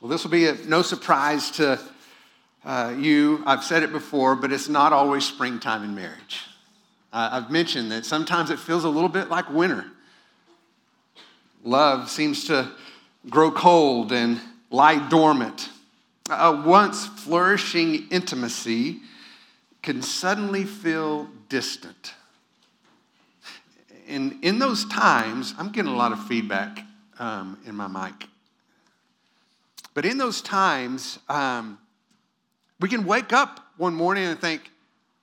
Well, this will be a, no surprise to uh, you. I've said it before, but it's not always springtime in marriage. Uh, I've mentioned that sometimes it feels a little bit like winter. Love seems to grow cold and lie dormant. A once flourishing intimacy can suddenly feel distant. And in those times, I'm getting a lot of feedback um, in my mic. But in those times, um, we can wake up one morning and think,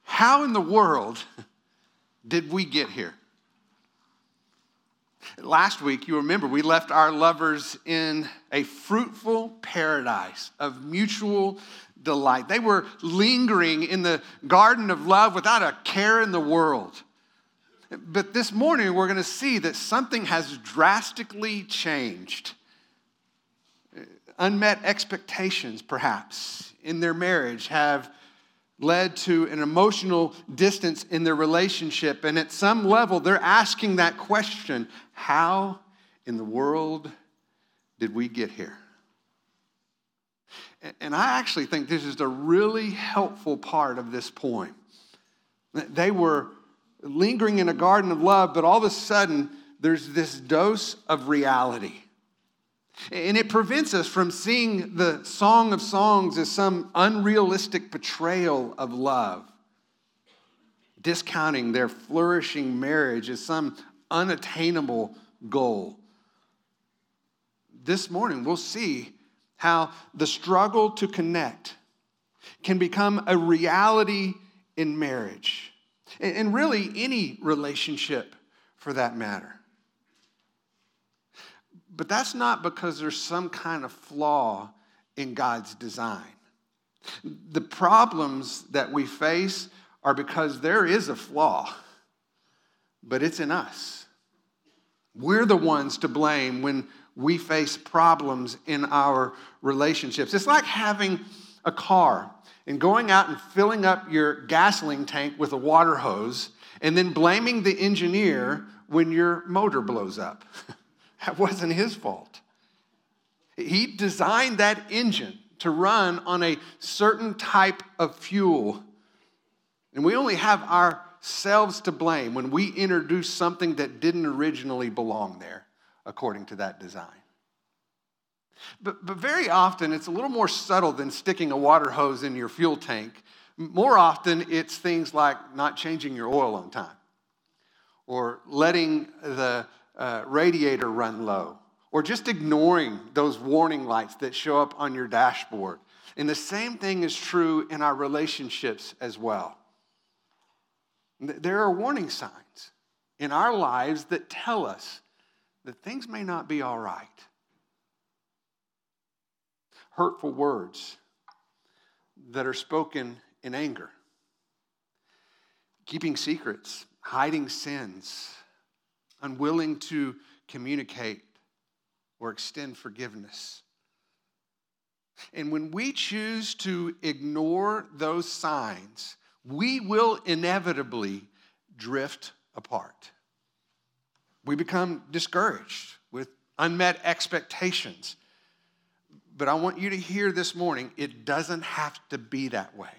how in the world did we get here? Last week, you remember, we left our lovers in a fruitful paradise of mutual delight. They were lingering in the garden of love without a care in the world. But this morning, we're going to see that something has drastically changed unmet expectations, perhaps, in their marriage have led to an emotional distance in their relationship. And at some level, they're asking that question how in the world did we get here? And I actually think this is a really helpful part of this point. They were lingering in a garden of love, but all of a sudden, there's this dose of reality. And it prevents us from seeing the Song of Songs as some unrealistic portrayal of love, discounting their flourishing marriage as some unattainable goal. This morning, we'll see how the struggle to connect can become a reality in marriage, and really any relationship for that matter. But that's not because there's some kind of flaw in God's design. The problems that we face are because there is a flaw, but it's in us. We're the ones to blame when we face problems in our relationships. It's like having a car and going out and filling up your gasoline tank with a water hose and then blaming the engineer when your motor blows up. That wasn't his fault. He designed that engine to run on a certain type of fuel. And we only have ourselves to blame when we introduce something that didn't originally belong there, according to that design. But, but very often, it's a little more subtle than sticking a water hose in your fuel tank. More often, it's things like not changing your oil on time or letting the uh, radiator run low, or just ignoring those warning lights that show up on your dashboard. And the same thing is true in our relationships as well. There are warning signs in our lives that tell us that things may not be all right. Hurtful words that are spoken in anger, keeping secrets, hiding sins, unwilling to communicate or extend forgiveness. And when we choose to ignore those signs, we will inevitably drift apart. We become discouraged with unmet expectations. But I want you to hear this morning it doesn't have to be that way.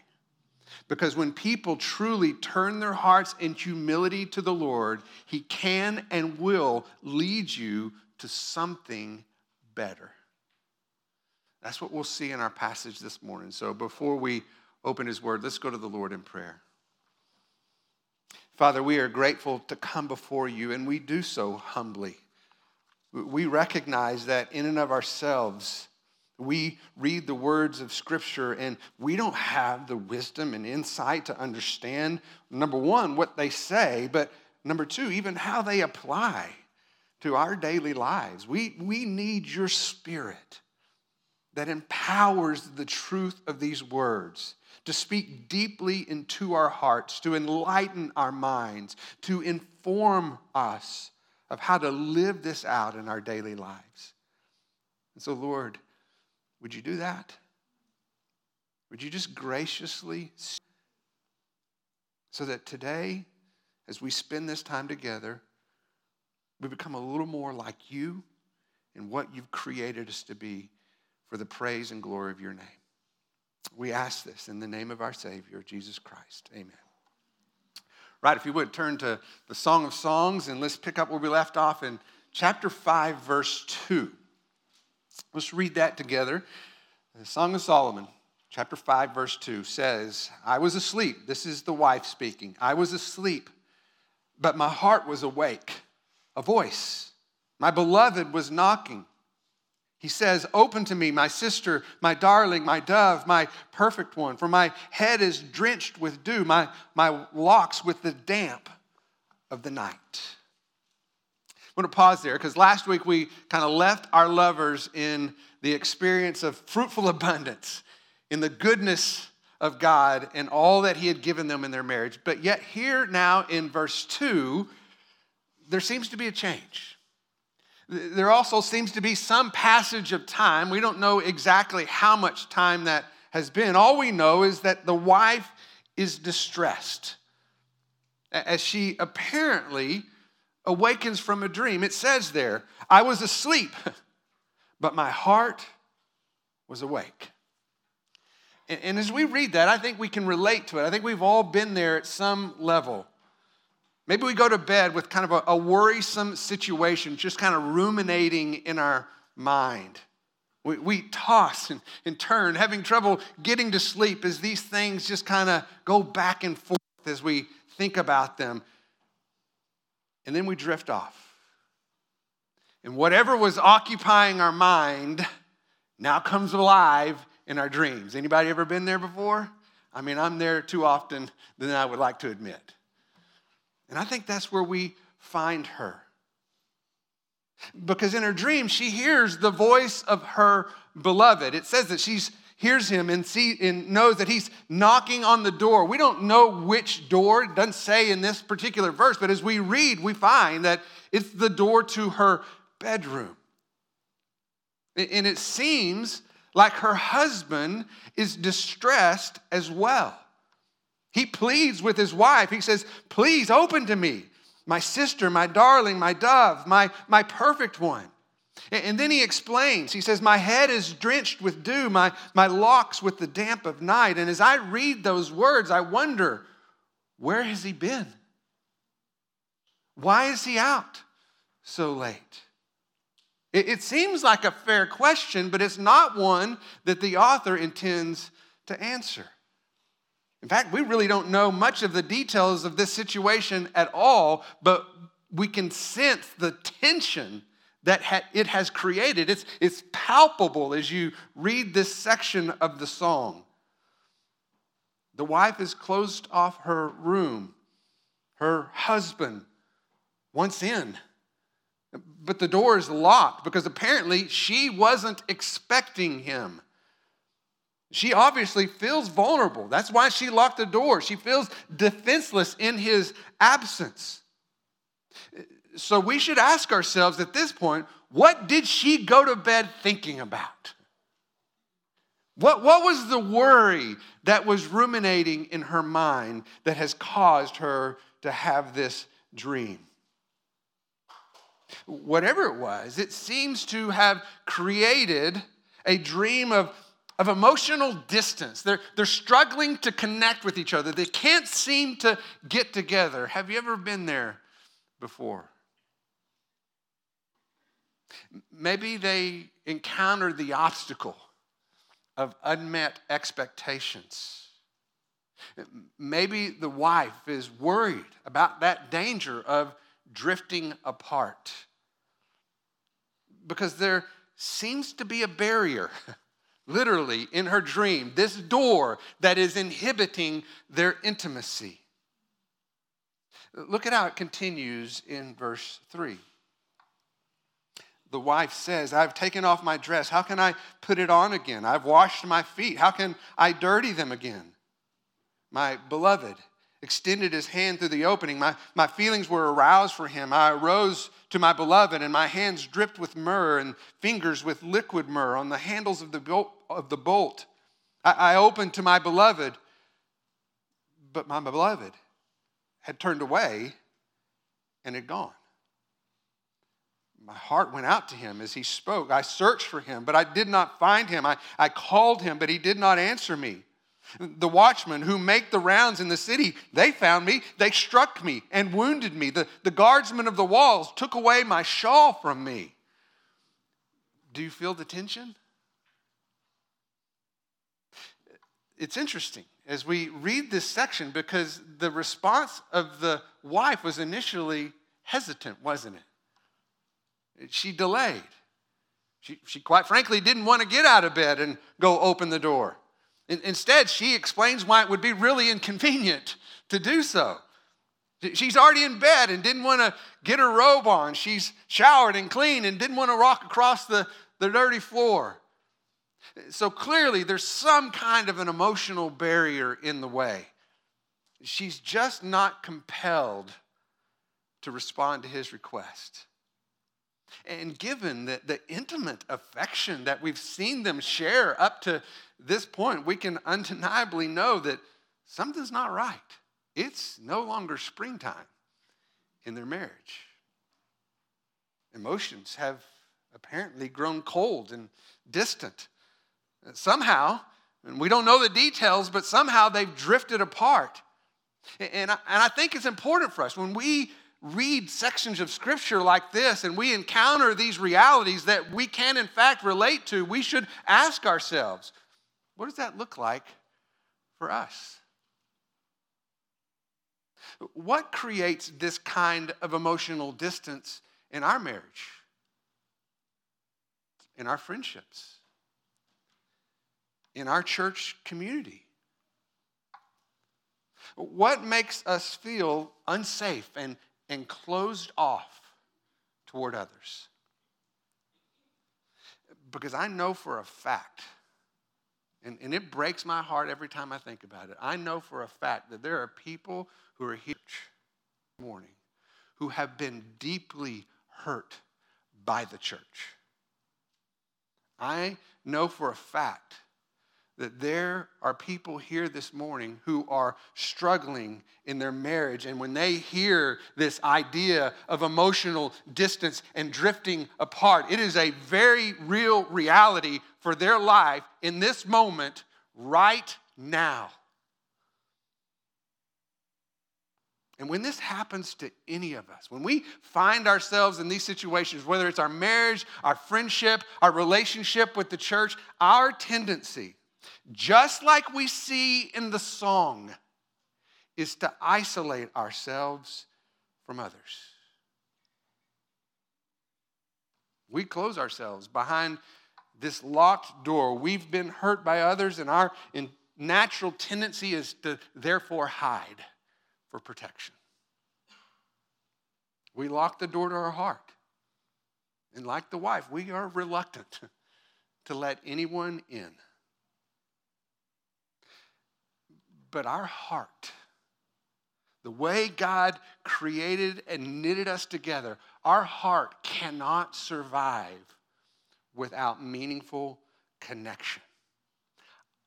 Because when people truly turn their hearts in humility to the Lord, He can and will lead you to something better. That's what we'll see in our passage this morning. So before we open His Word, let's go to the Lord in prayer. Father, we are grateful to come before you, and we do so humbly. We recognize that in and of ourselves, we read the words of Scripture and we don't have the wisdom and insight to understand, number one, what they say, but number two, even how they apply to our daily lives. We, we need your Spirit that empowers the truth of these words to speak deeply into our hearts, to enlighten our minds, to inform us of how to live this out in our daily lives. And so, Lord, would you do that? Would you just graciously, so that today, as we spend this time together, we become a little more like you and what you've created us to be for the praise and glory of your name. We ask this in the name of our Savior, Jesus Christ. Amen. Right, if you would turn to the Song of Songs and let's pick up where we left off in chapter 5, verse 2. Let's read that together. The Song of Solomon, chapter 5, verse 2 says, I was asleep. This is the wife speaking. I was asleep, but my heart was awake. A voice, my beloved was knocking. He says, Open to me, my sister, my darling, my dove, my perfect one, for my head is drenched with dew, my, my locks with the damp of the night. I'm going to pause there because last week we kind of left our lovers in the experience of fruitful abundance, in the goodness of God and all that He had given them in their marriage. But yet, here now in verse 2, there seems to be a change. There also seems to be some passage of time. We don't know exactly how much time that has been. All we know is that the wife is distressed as she apparently awakens from a dream. It says there, I was asleep, but my heart was awake. And as we read that, I think we can relate to it. I think we've all been there at some level. Maybe we go to bed with kind of a, a worrisome situation, just kind of ruminating in our mind. We, we toss and, and turn, having trouble getting to sleep as these things just kind of go back and forth as we think about them. And then we drift off. And whatever was occupying our mind now comes alive in our dreams. Anybody ever been there before? I mean, I'm there too often than I would like to admit. And I think that's where we find her. Because in her dream, she hears the voice of her beloved. It says that she hears him and, see, and knows that he's knocking on the door. We don't know which door, it doesn't say in this particular verse, but as we read, we find that it's the door to her bedroom. And it seems like her husband is distressed as well. He pleads with his wife. He says, Please open to me, my sister, my darling, my dove, my, my perfect one. And then he explains, he says, My head is drenched with dew, my, my locks with the damp of night. And as I read those words, I wonder, where has he been? Why is he out so late? It, it seems like a fair question, but it's not one that the author intends to answer. In fact, we really don't know much of the details of this situation at all, but we can sense the tension that it has created. It's, it's palpable as you read this section of the song. The wife has closed off her room. Her husband wants in, but the door is locked because apparently she wasn't expecting him. She obviously feels vulnerable. That's why she locked the door. She feels defenseless in his absence. So we should ask ourselves at this point what did she go to bed thinking about? What, what was the worry that was ruminating in her mind that has caused her to have this dream? Whatever it was, it seems to have created a dream of of emotional distance. They're, they're struggling to connect with each other. They can't seem to get together. Have you ever been there before? Maybe they encounter the obstacle of unmet expectations. Maybe the wife is worried about that danger of drifting apart because there seems to be a barrier literally in her dream, this door that is inhibiting their intimacy. Look at how it continues in verse 3. The wife says, I've taken off my dress. How can I put it on again? I've washed my feet. How can I dirty them again? My beloved extended his hand through the opening. My, my feelings were aroused for him. I arose to my beloved, and my hands dripped with myrrh and fingers with liquid myrrh on the handles of the bolt. Of the bolt. I, I opened to my beloved, but my beloved had turned away and had gone. My heart went out to him as he spoke. I searched for him, but I did not find him. I, I called him, but he did not answer me. The watchmen who make the rounds in the city, they found me. They struck me and wounded me. The, the guardsmen of the walls took away my shawl from me. Do you feel the tension? It's interesting as we read this section because the response of the wife was initially hesitant, wasn't it? She delayed. She, she quite frankly didn't want to get out of bed and go open the door. Instead, she explains why it would be really inconvenient to do so. She's already in bed and didn't want to get her robe on. She's showered and clean and didn't want to walk across the, the dirty floor. So clearly, there's some kind of an emotional barrier in the way. She's just not compelled to respond to his request. And given the, the intimate affection that we've seen them share up to this point, we can undeniably know that something's not right. It's no longer springtime in their marriage. Emotions have apparently grown cold and distant. Somehow, and we don't know the details, but somehow they've drifted apart. And and I think it's important for us when we read sections of scripture like this and we encounter these realities that we can, in fact, relate to, we should ask ourselves what does that look like for us? What creates this kind of emotional distance in our marriage, in our friendships, in our church community? What makes us feel unsafe and, and closed off toward others? Because I know for a fact and, and it breaks my heart every time I think about it. I know for a fact that there are people who are here morning who have been deeply hurt by the church. I know for a fact that there are people here this morning who are struggling in their marriage. And when they hear this idea of emotional distance and drifting apart, it is a very real reality for their life in this moment, right now. And when this happens to any of us, when we find ourselves in these situations, whether it's our marriage, our friendship, our relationship with the church, our tendency just like we see in the song, is to isolate ourselves from others. We close ourselves behind this locked door. We've been hurt by others, and our natural tendency is to therefore hide for protection. We lock the door to our heart. And like the wife, we are reluctant to let anyone in. But our heart, the way God created and knitted us together, our heart cannot survive without meaningful connection.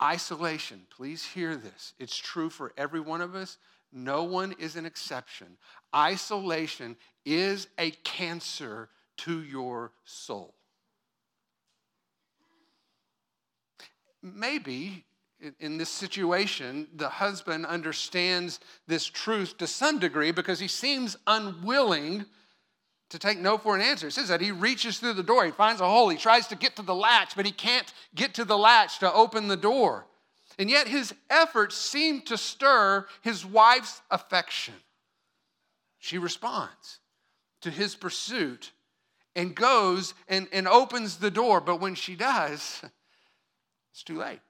Isolation, please hear this. It's true for every one of us. No one is an exception. Isolation is a cancer to your soul. Maybe in this situation, the husband understands this truth to some degree because he seems unwilling to take no for an answer. It says that he reaches through the door, he finds a hole, he tries to get to the latch, but he can't get to the latch to open the door. And yet his efforts seem to stir his wife's affection. She responds to his pursuit and goes and, and opens the door, but when she does, it's too late.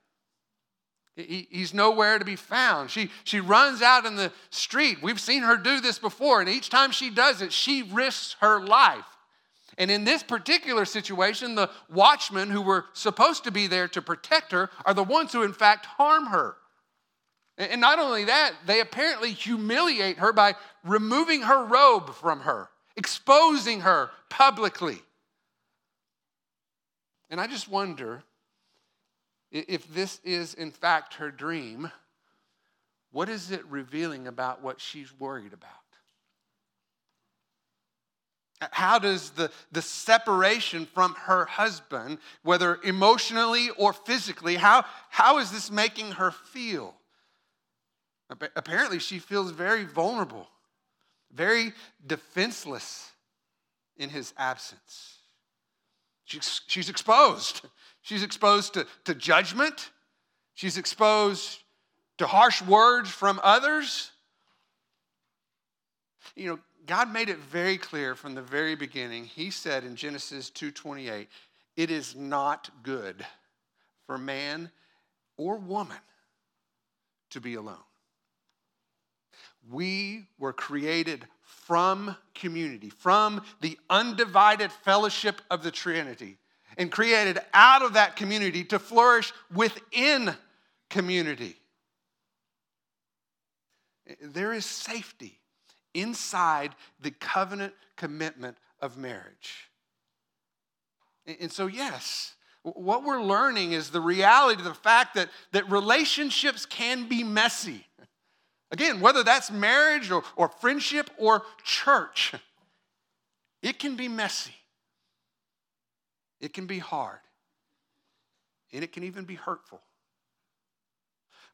He's nowhere to be found. She, she runs out in the street. We've seen her do this before, and each time she does it, she risks her life. And in this particular situation, the watchmen who were supposed to be there to protect her are the ones who, in fact, harm her. And not only that, they apparently humiliate her by removing her robe from her, exposing her publicly. And I just wonder if this is, in fact, her dream, what is it revealing about what she's worried about? How does the, the separation from her husband, whether emotionally or physically, how, how is this making her feel? Apparently, she feels very vulnerable, very defenseless in his absence. She's, she's exposed. She's exposed to, to judgment. She's exposed to harsh words from others. You know, God made it very clear from the very beginning. He said in Genesis 2:28, "It is not good for man or woman to be alone." We were created from community, from the undivided fellowship of the Trinity, and created out of that community to flourish within community. There is safety inside the covenant commitment of marriage. And so, yes, what we're learning is the reality, of the fact that, that relationships can be messy. Again, whether that's marriage or, or friendship or church, it can be messy. It can be hard. And it can even be hurtful.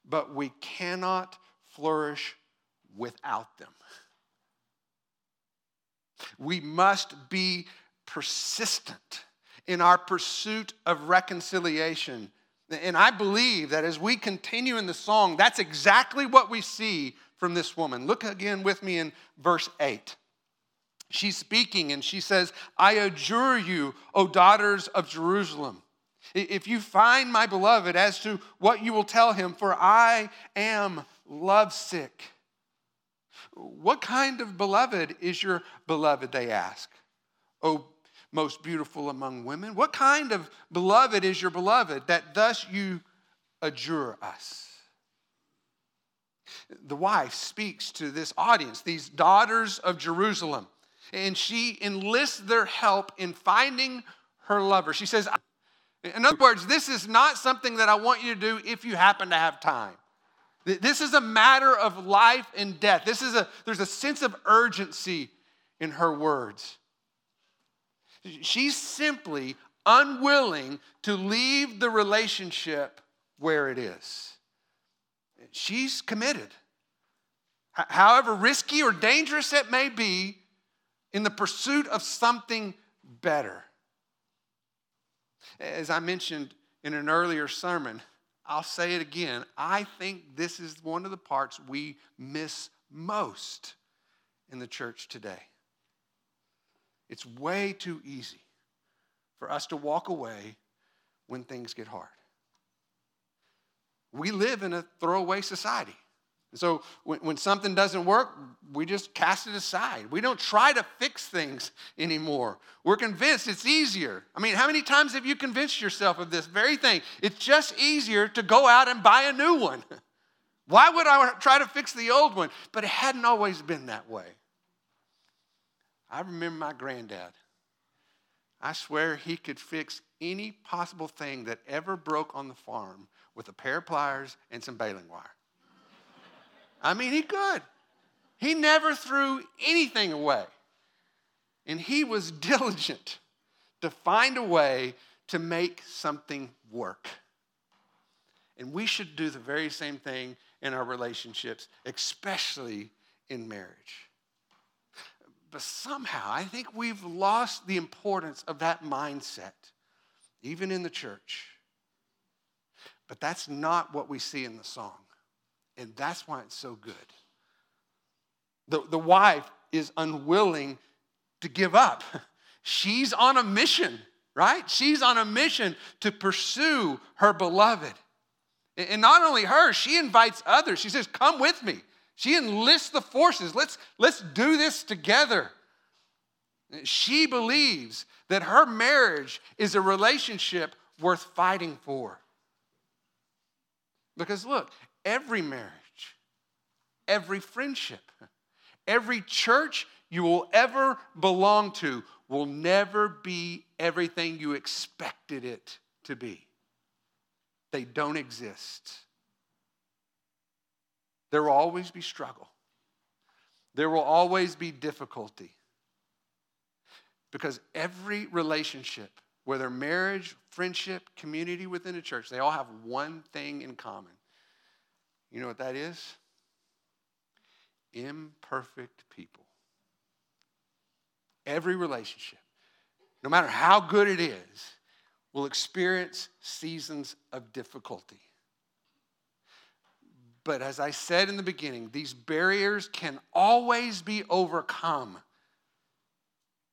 But we cannot flourish without them. We must be persistent in our pursuit of reconciliation. And I believe that as we continue in the song, that's exactly what we see from this woman. Look again with me in verse 8. She's speaking and she says, I adjure you, O daughters of Jerusalem, if you find my beloved as to what you will tell him, for I am lovesick what kind of beloved is your beloved? They ask. Oh, most beautiful among women. What kind of beloved is your beloved that thus you adjure us? The wife speaks to this audience, these daughters of Jerusalem, and she enlists their help in finding her lover. She says, in other words, this is not something that I want you to do if you happen to have time. This is a matter of life and death. This is a, there's a sense of urgency in her words. She's simply unwilling to leave the relationship where it is. She's committed. However risky or dangerous it may be, in the pursuit of something better. As I mentioned in an earlier sermon, I'll say it again. I think this is one of the parts we miss most in the church today. It's way too easy for us to walk away when things get hard. We live in a throwaway society. So when, when something doesn't work, we just cast it aside. We don't try to fix things anymore. We're convinced it's easier. I mean, how many times have you convinced yourself of this very thing? It's just easier to go out and buy a new one. Why would I try to fix the old one? But it hadn't always been that way. I remember my granddad. I swear he could fix any possible thing that ever broke on the farm with a pair of pliers and some baling wire. I mean, he could. He never threw anything away. And he was diligent to find a way to make something work. And we should do the very same thing in our relationships, especially in marriage. But somehow, I think we've lost the importance of that mindset, even in the church. But that's not what we see in the song. And that's why it's so good. The, the wife is unwilling to give up. She's on a mission, right? She's on a mission to pursue her beloved. And not only her, she invites others. She says, Come with me. She enlists the forces. Let's, let's do this together. She believes that her marriage is a relationship worth fighting for. Because look, every marriage, every friendship, every church you will ever belong to will never be everything you expected it to be. They don't exist. There will always be struggle. There will always be difficulty. Because every relationship, whether marriage, friendship, community within a church, they all have one thing in common. You know what that is? Imperfect people. Every relationship, no matter how good it is, will experience seasons of difficulty. But as I said in the beginning, these barriers can always be overcome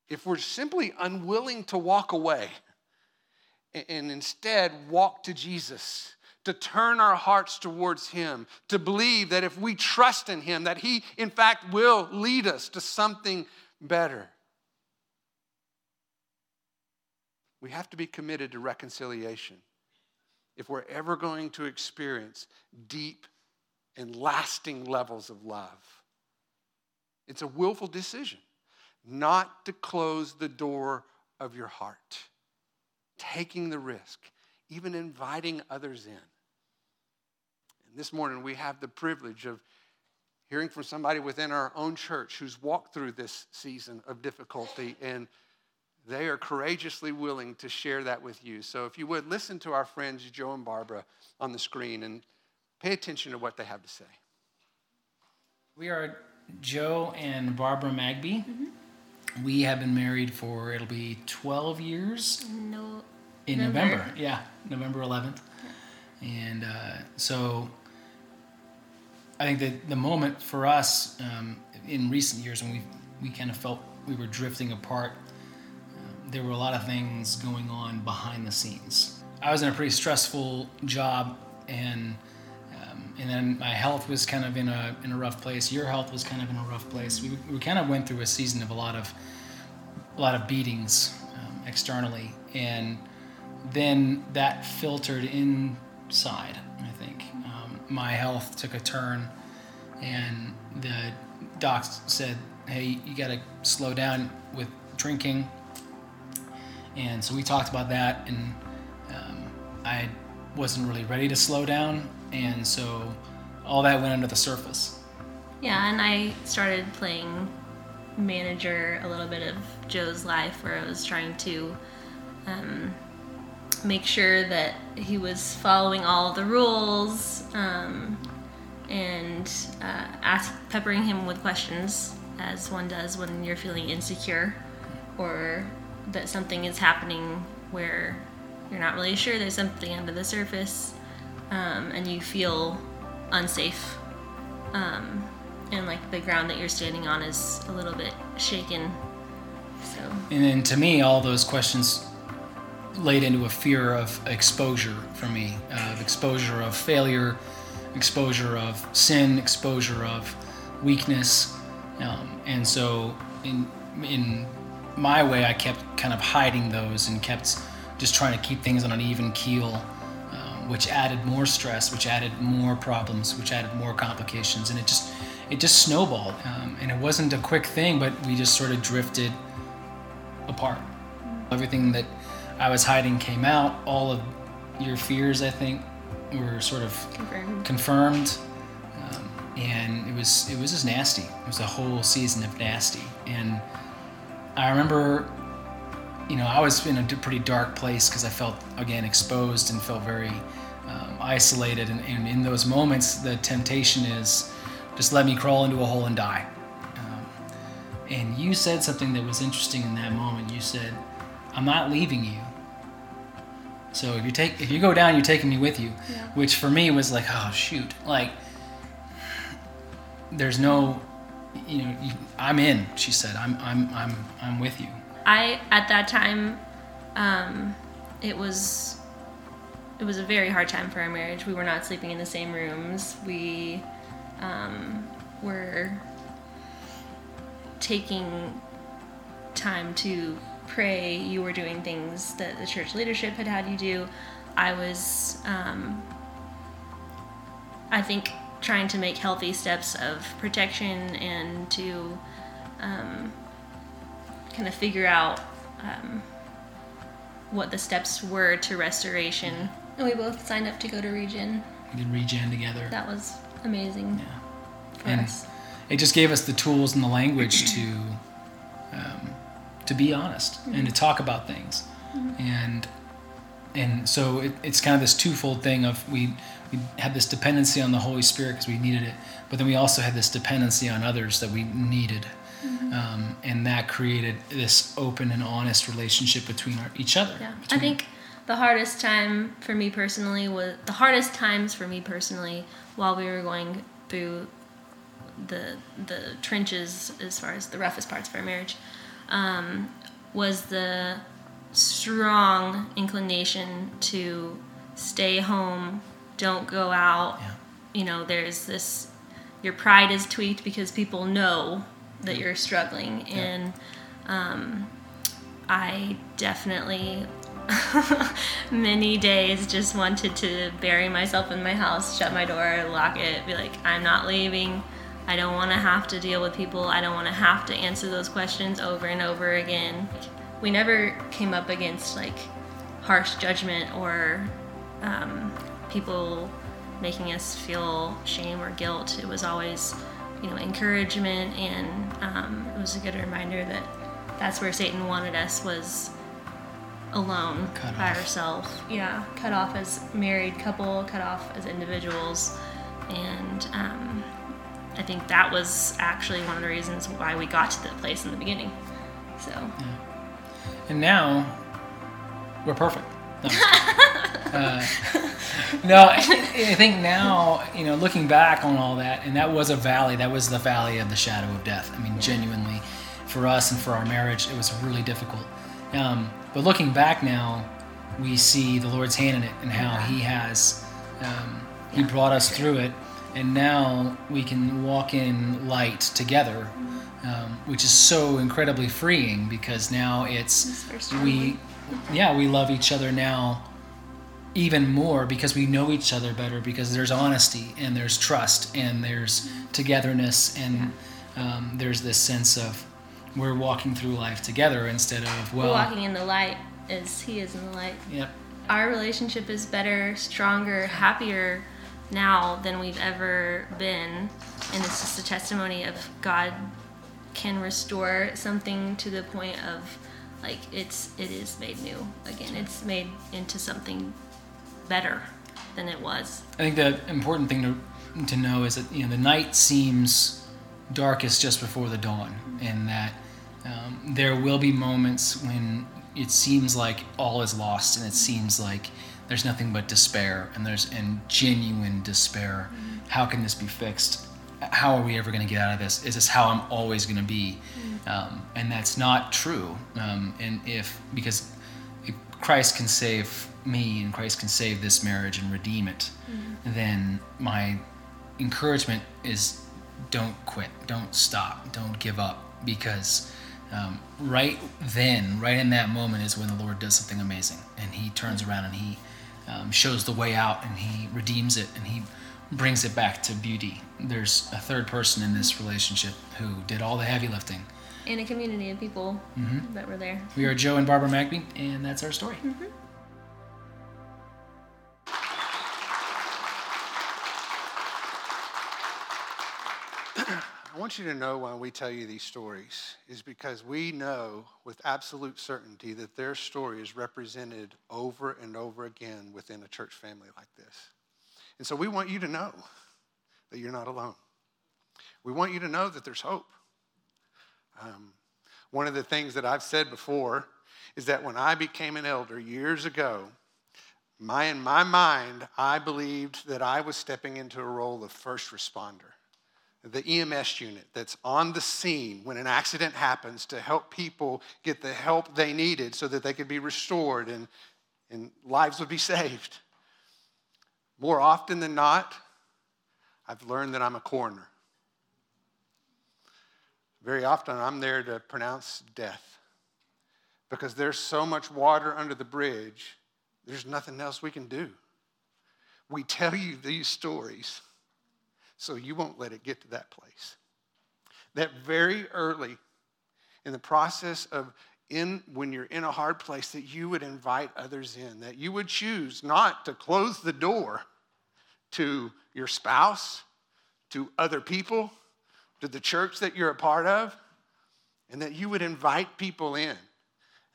if we're simply unwilling to walk away and instead walk to Jesus, to turn our hearts towards Him, to believe that if we trust in Him, that He, in fact, will lead us to something better. We have to be committed to reconciliation if we're ever going to experience deep and lasting levels of love. It's a willful decision not to close the door of your heart, taking the risk, even inviting others in. And this morning, we have the privilege of hearing from somebody within our own church who's walked through this season of difficulty, and they are courageously willing to share that with you. So, if you would, listen to our friends Joe and Barbara on the screen and pay attention to what they have to say. We are Joe and Barbara Magby. Mm-hmm. We have been married for it'll be 12 years. No. In November, November. yeah, November 11th, yeah. and uh, so I think that the moment for us um, in recent years when we we kind of felt we were drifting apart, uh, there were a lot of things going on behind the scenes. I was in a pretty stressful job and. And then my health was kind of in a in a rough place. Your health was kind of in a rough place. We, we kind of went through a season of a lot of a lot of beatings um, externally, and then that filtered inside. I think um, my health took a turn, and the docs said, "Hey, you got to slow down with drinking." And so we talked about that, and um, I wasn't really ready to slow down, and so all that went under the surface. Yeah, and I started playing manager a little bit of Joe's life where I was trying to um, make sure that he was following all the rules um, and uh, ask, peppering him with questions as one does when you're feeling insecure or that something is happening where you're not really sure there's something under the surface um, and you feel unsafe um, and like the ground that you're standing on is a little bit shaken. So. And then to me, all those questions laid into a fear of exposure for me, of exposure of failure, exposure of sin, exposure of weakness, um, and so in in my way, I kept kind of hiding those and kept just trying to keep things on an even keel, um, which added more stress, which added more problems, which added more complications, and it just it just snowballed. Um, and it wasn't a quick thing, but we just sort of drifted apart. Everything that I was hiding came out. All of your fears, I think, were sort of confirmed. confirmed. Um, and it was it was just nasty. It was a whole season of nasty. And I remember, you know, I was in a pretty dark place because I felt again exposed and felt very um, isolated. And, and in those moments, the temptation is just let me crawl into a hole and die. Um, and you said something that was interesting in that moment. You said, I'm not leaving you. So if you take if you go down, you're taking me with you. Yeah. Which for me was like, oh shoot, like there's no, you know, I'm in. She said, I'm I'm I'm I'm with you. I at that time, um, it was it was a very hard time for our marriage. We were not sleeping in the same rooms. We um, were taking time to pray. You were doing things that the church leadership had had you do. I was, um, I think, trying to make healthy steps of protection and to um, kind of figure out um, what the steps were to restoration. And we both signed up to go to Regen. We did Regen together. That was amazing. Yeah. and us. it just gave us the tools and the language to um, to to be honest mm-hmm. and to talk about things. Mm-hmm. And and so it, it's kind of this twofold thing of we we had this dependency on the Holy Spirit because we needed it, but then we also had this dependency on others that we needed. Mm-hmm. Um, and that created this open and honest relationship between our, each other. Yeah. Between, I think the hardest time for me personally was the hardest times for me personally while we were going through the the trenches as far as the roughest parts of our marriage um, was the strong inclination to stay home, don't go out. Yeah. You know, there's this your pride is tweaked because people know that you're struggling yeah. and um, I definitely many days just wanted to bury myself in my house, shut my door, lock it, be like, I'm not leaving. I don't want to have to deal with people. I don't want to have to answer those questions over and over again. We never came up against like harsh judgment or um, people making us feel shame or guilt. It was always, you know, encouragement, and um, it was a good reminder that that's where Satan wanted us was alone cut by off. ourselves. Yeah, cut off as married couple, cut off as individuals, and um, I think that was actually one of the reasons why we got to that place in the beginning. So. Yeah. And now we're perfect. No, uh, no I, I think now, you know, looking back on all that, and that was a valley, that was the valley of the shadow of death. I mean, genuinely, for us and for our marriage, it was really difficult. Um, but looking back now, we see the Lord's hand in it and how He has, um, He brought us through it. And now we can walk in light together, um, which is so incredibly freeing because now it's we, yeah, we love each other now even more because we know each other better because there's honesty and there's trust and there's togetherness and um, there's this sense of we're walking through life together instead of well we're walking in the light as he is in the light. Yep. Our relationship is better, stronger, happier now than we've ever been. And it's just a testimony of God can restore something to the point of like it's it is made new again. It's made into something better than it was. I think the important thing to to know is that you know the night seems darkest just before the dawn, and that um, there will be moments when it seems like all is lost, and it seems like there's nothing but despair and there's and genuine despair. Mm-hmm. How can this be fixed? How are we ever going to get out of this? Is this how I'm always going to be? Mm-hmm. Um, and that's not true. Um, and if because if Christ can save me and Christ can save this marriage and redeem it, mm-hmm. then my encouragement is don't quit, don't stop, don't give up because. Um, right then, right in that moment, is when the Lord does something amazing, and He turns around and He um, shows the way out and he redeems it and he brings it back to beauty. There's a third person in this relationship who did all the heavy lifting. In a community of people mm-hmm. that were there. We are Joe and Barbara Magby, and that's our story. Mm-hmm. I want you to know why we tell you these stories is because we know with absolute certainty that their story is represented over and over again within a church family like this. And so we want you to know that you're not alone. We want you to know that there's hope. Um, one of the things that I've said before is that when I became an elder years ago, my, in my mind, I believed that I was stepping into a role of first responder the EMS unit that's on the scene when an accident happens to help people get the help they needed so that they could be restored and, and lives would be saved. More often than not, I've learned that I'm a coroner. Very often, I'm there to pronounce death because there's so much water under the bridge, there's nothing else we can do. We tell you these stories so you won't let it get to that place. That very early in the process of in when you're in a hard place that you would invite others in, that you would choose not to close the door to your spouse, to other people, to the church that you're a part of, and that you would invite people in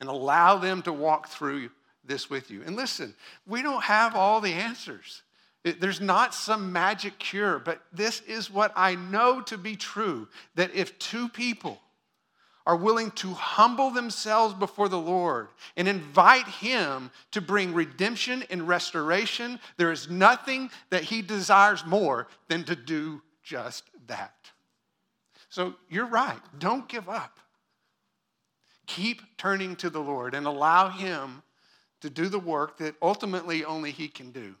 and allow them to walk through this with you. And listen, we don't have all the answers. There's not some magic cure, but this is what I know to be true that if two people are willing to humble themselves before the Lord and invite Him to bring redemption and restoration, there is nothing that He desires more than to do just that. So you're right. Don't give up. Keep turning to the Lord and allow Him to do the work that ultimately only He can do.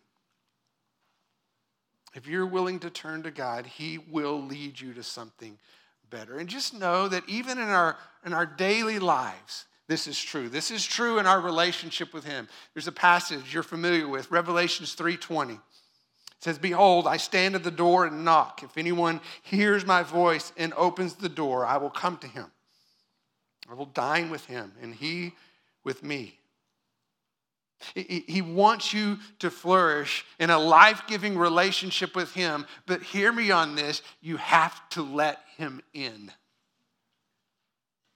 If you're willing to turn to God, He will lead you to something better. And just know that even in our, in our daily lives, this is true. This is true in our relationship with him. There's a passage you're familiar with, Revelations 3:20. It says, "Behold, I stand at the door and knock. If anyone hears my voice and opens the door, I will come to him. I will dine with him and he with me." He wants you to flourish in a life giving relationship with Him. But hear me on this you have to let Him in.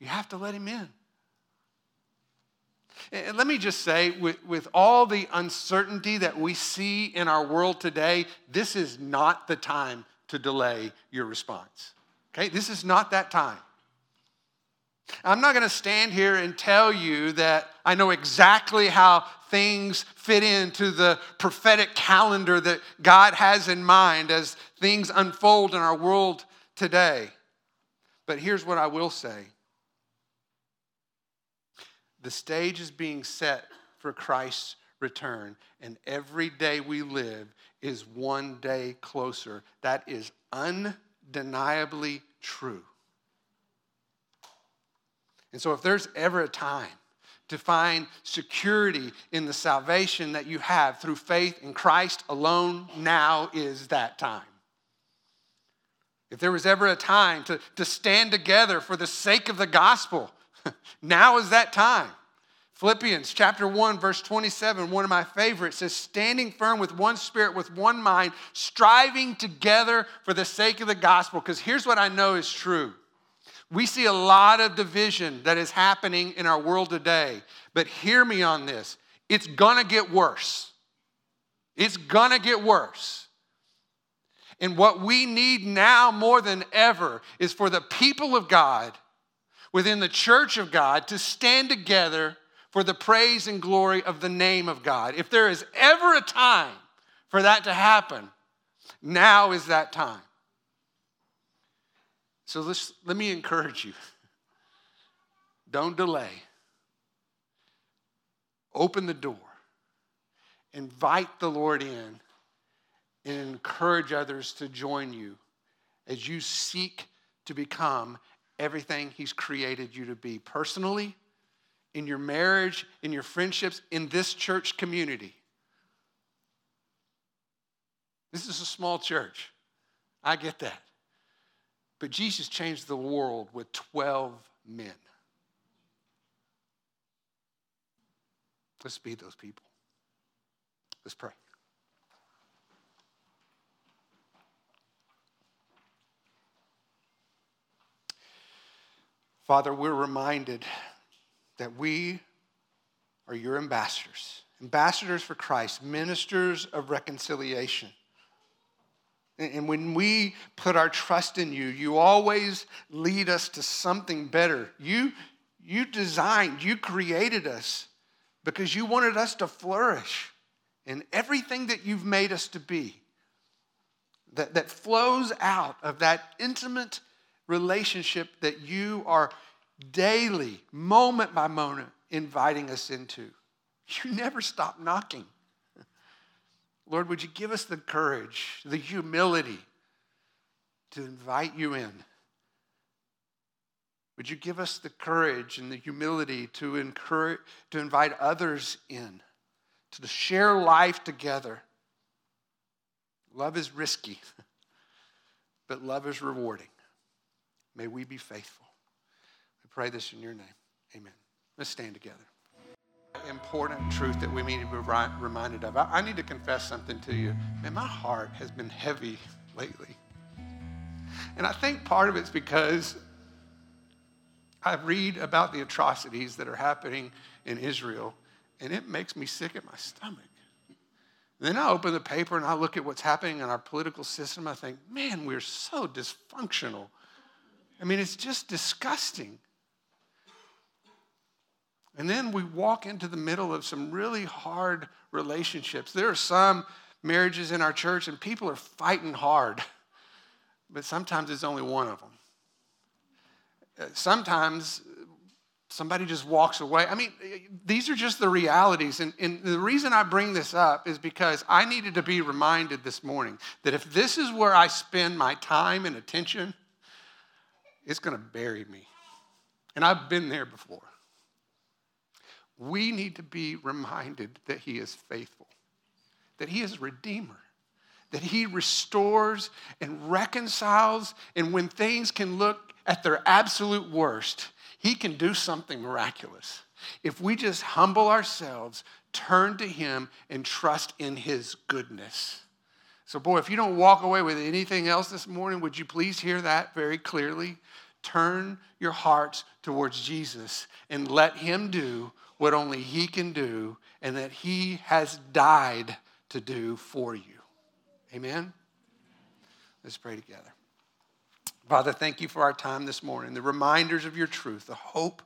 You have to let Him in. And let me just say, with, with all the uncertainty that we see in our world today, this is not the time to delay your response. Okay? This is not that time. I'm not going to stand here and tell you that I know exactly how things fit into the prophetic calendar that God has in mind as things unfold in our world today. But here's what I will say the stage is being set for Christ's return, and every day we live is one day closer. That is undeniably true. And so, if there's ever a time to find security in the salvation that you have through faith in Christ alone, now is that time. If there was ever a time to, to stand together for the sake of the gospel, now is that time. Philippians chapter 1, verse 27, one of my favorites, says, Standing firm with one spirit, with one mind, striving together for the sake of the gospel. Because here's what I know is true we see a lot of division that is happening in our world today. But hear me on this it's gonna get worse. It's gonna get worse. And what we need now more than ever is for the people of God within the church of God to stand together for the praise and glory of the name of God. If there is ever a time for that to happen, now is that time. So let's, let me encourage you. Don't delay. Open the door. Invite the Lord in and encourage others to join you as you seek to become everything He's created you to be personally, in your marriage, in your friendships, in this church community. This is a small church. I get that. But Jesus changed the world with 12 men. Let's be those people. Let's pray. Father, we're reminded that we are your ambassadors, ambassadors for Christ, ministers of reconciliation. And when we put our trust in you, you always lead us to something better. You, you designed, you created us because you wanted us to flourish in everything that you've made us to be. That, that flows out of that intimate relationship that you are daily, moment by moment, inviting us into. You never stop knocking. Lord, would you give us the courage, the humility to invite you in? Would you give us the courage and the humility to, encourage, to invite others in, to share life together? Love is risky, but love is rewarding. May we be faithful. I pray this in your name. Amen. Let's stand together important truth that we need to be reminded of. I, need to confess something to you. Man, my heart has been heavy lately. And I think part of it's because I read about the atrocities that are happening in Israel, and it makes me sick at my stomach. then I open the paper and I look at what's happening in our political system. I think, man, we're so dysfunctional. I mean, it's just disgusting. And then we walk into the middle of some really hard relationships. There are some marriages in our church, and people are fighting hard, but sometimes it's only one of them. Uh, sometimes somebody just walks away. I mean, these are just the realities. And, and, the reason I bring this up is because I needed to be reminded this morning that if this is where I spend my time and attention, it's going to bury me. And I've been there before. We need to be reminded that He is faithful, that He is Redeemer that he restores and reconciles. And when things can look at their absolute worst, he can do something miraculous. If we just humble ourselves, turn to him, and trust in his goodness. So, boy, if you don't walk away with anything else this morning, would you please hear that very clearly? Turn your hearts towards Jesus and let him do what only he can do and that he has died to do for you. Amen? Let's pray together. Father, thank you for our time this morning, the reminders of your truth, the hope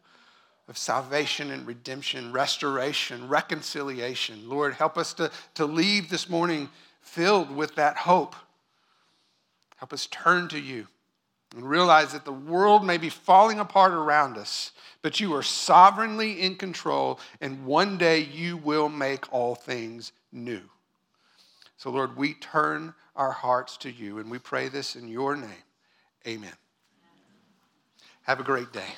of salvation and redemption, restoration, reconciliation. Lord, help us to, to leave this morning filled with that hope. Help us turn to you and realize that the world may be falling apart around us, but you are sovereignly in control, and one day you will make all things new. So, Lord, we turn our hearts to you and we pray this in your name. Amen. Have a great day.